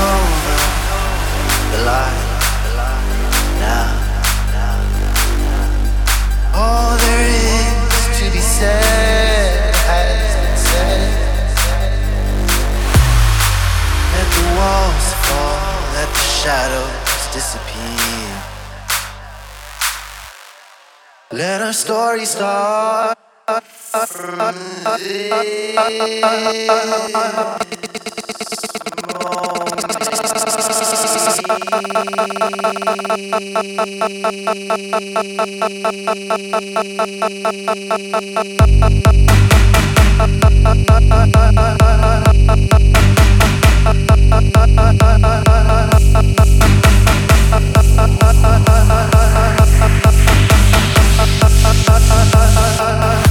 over the line now. All there is to be said has been said. Let the walls fall, let the shadows disappear. Let our story start. uh, uh, uh.